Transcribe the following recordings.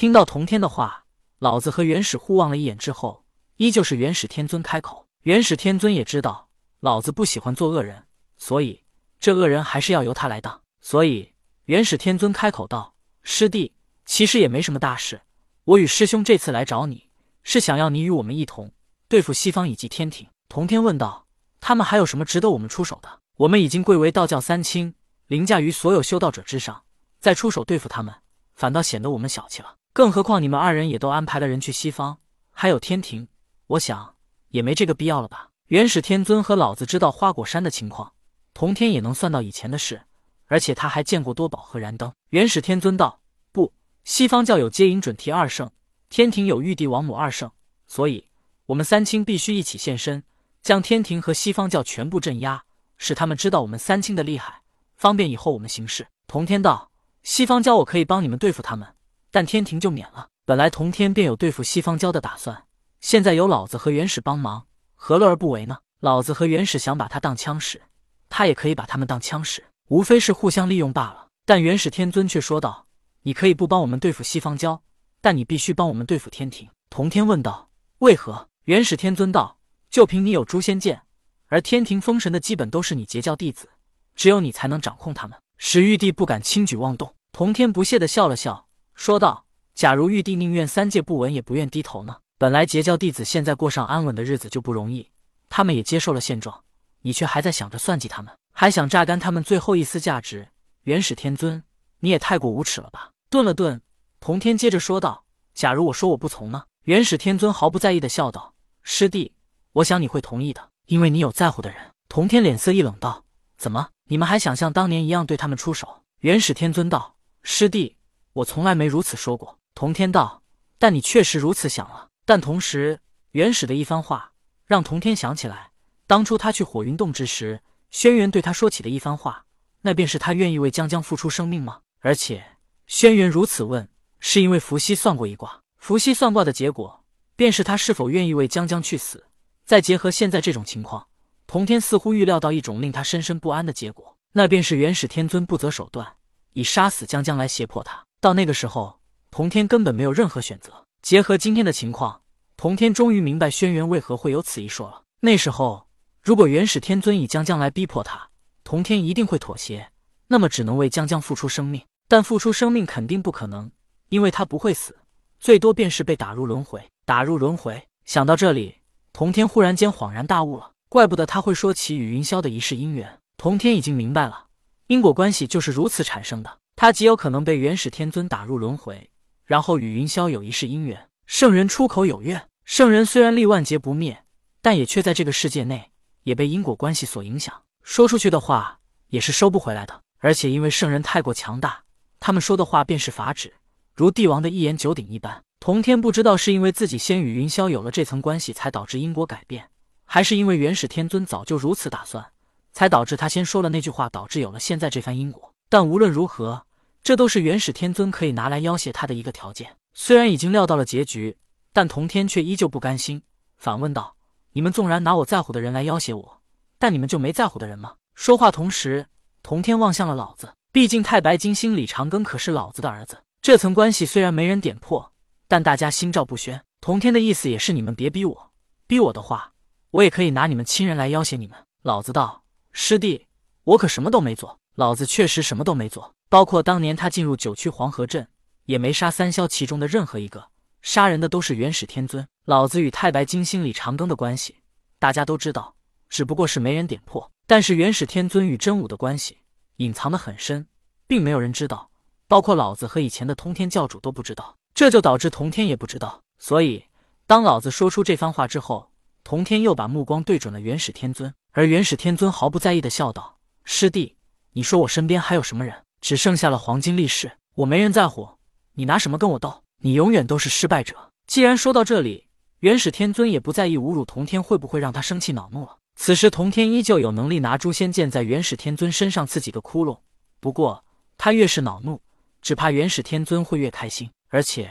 听到童天的话，老子和元始互望了一眼之后，依旧是元始天尊开口。元始天尊也知道老子不喜欢做恶人，所以这恶人还是要由他来当。所以元始天尊开口道：“师弟，其实也没什么大事。我与师兄这次来找你，是想要你与我们一同对付西方以及天庭。”童天问道：“他们还有什么值得我们出手的？我们已经贵为道教三清，凌驾于所有修道者之上，再出手对付他们，反倒显得我们小气了。更何况你们二人也都安排了人去西方，还有天庭，我想。”也没这个必要了吧？元始天尊和老子知道花果山的情况，童天也能算到以前的事，而且他还见过多宝和燃灯。元始天尊道：“不，西方教有接引准提二圣，天庭有玉帝王母二圣，所以我们三清必须一起现身，将天庭和西方教全部镇压，使他们知道我们三清的厉害，方便以后我们行事。”童天道：“西方教我可以帮你们对付他们，但天庭就免了。本来童天便有对付西方教的打算。”现在有老子和元始帮忙，何乐而不为呢？老子和元始想把他当枪使，他也可以把他们当枪使，无非是互相利用罢了。但元始天尊却说道：“你可以不帮我们对付西方教，但你必须帮我们对付天庭。”童天问道：“为何？”元始天尊道：“就凭你有诛仙剑，而天庭封神的基本都是你截教弟子，只有你才能掌控他们，使玉帝不敢轻举妄动。”童天不屑的笑了笑，说道：“假如玉帝宁愿三界不闻，也不愿低头呢？”本来截教弟子现在过上安稳的日子就不容易，他们也接受了现状，你却还在想着算计他们，还想榨干他们最后一丝价值。元始天尊，你也太过无耻了吧！顿了顿，童天接着说道：“假如我说我不从呢？”元始天尊毫不在意的笑道：“师弟，我想你会同意的，因为你有在乎的人。”童天脸色一冷道：“怎么，你们还想像当年一样对他们出手？”元始天尊道：“师弟，我从来没如此说过。”童天道：“但你确实如此想了。”但同时，元始的一番话让童天想起来，当初他去火云洞之时，轩辕对他说起的一番话，那便是他愿意为江江付出生命吗？而且，轩辕如此问，是因为伏羲算过一卦，伏羲算卦的结果，便是他是否愿意为江江去死。再结合现在这种情况，童天似乎预料到一种令他深深不安的结果，那便是元始天尊不择手段，以杀死江江来胁迫他。到那个时候，童天根本没有任何选择。结合今天的情况，童天终于明白轩辕为何会有此一说了。那时候，如果元始天尊以江江来逼迫他，童天一定会妥协，那么只能为江江付出生命。但付出生命肯定不可能，因为他不会死，最多便是被打入轮回。打入轮回，想到这里，童天忽然间恍然大悟了。怪不得他会说起与云霄的一世姻缘。童天已经明白了，因果关系就是如此产生的。他极有可能被元始天尊打入轮回。然后与云霄有一世姻缘，圣人出口有怨。圣人虽然力万劫不灭，但也却在这个世界内也被因果关系所影响，说出去的话也是收不回来的。而且因为圣人太过强大，他们说的话便是法旨，如帝王的一言九鼎一般。童天不知道是因为自己先与云霄有了这层关系，才导致因果改变，还是因为元始天尊早就如此打算，才导致他先说了那句话，导致有了现在这番因果。但无论如何。这都是元始天尊可以拿来要挟他的一个条件。虽然已经料到了结局，但童天却依旧不甘心，反问道：“你们纵然拿我在乎的人来要挟我，但你们就没在乎的人吗？”说话同时，童天望向了老子。毕竟太白金星李长庚可是老子的儿子，这层关系虽然没人点破，但大家心照不宣。童天的意思也是你们别逼我，逼我的话，我也可以拿你们亲人来要挟你们。老子道：“师弟，我可什么都没做。”老子确实什么都没做。包括当年他进入九曲黄河镇，也没杀三霄其中的任何一个，杀人的都是元始天尊。老子与太白金星李长庚的关系，大家都知道，只不过是没人点破。但是元始天尊与真武的关系隐藏的很深，并没有人知道，包括老子和以前的通天教主都不知道。这就导致童天也不知道。所以，当老子说出这番话之后，童天又把目光对准了元始天尊，而元始天尊毫不在意的笑道：“师弟，你说我身边还有什么人？”只剩下了黄金力士，我没人在乎，你拿什么跟我斗？你永远都是失败者。既然说到这里，元始天尊也不在意侮辱童天会不会让他生气恼怒了。此时童天依旧有能力拿诛仙剑在元始天尊身上刺几个窟窿，不过他越是恼怒，只怕元始天尊会越开心。而且，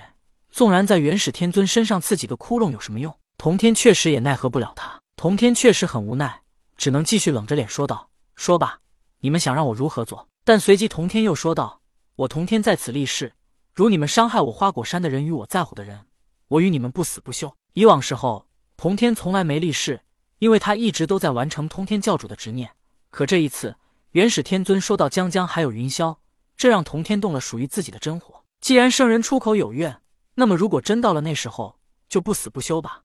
纵然在元始天尊身上刺几个窟窿有什么用？童天确实也奈何不了他。童天确实很无奈，只能继续冷着脸说道：“说吧，你们想让我如何做？”但随即，童天又说道：“我童天在此立誓，如你们伤害我花果山的人与我在乎的人，我与你们不死不休。以往时候，童天从来没立誓，因为他一直都在完成通天教主的执念。可这一次，元始天尊说到江江还有云霄，这让童天动了属于自己的真火。既然圣人出口有怨，那么如果真到了那时候，就不死不休吧。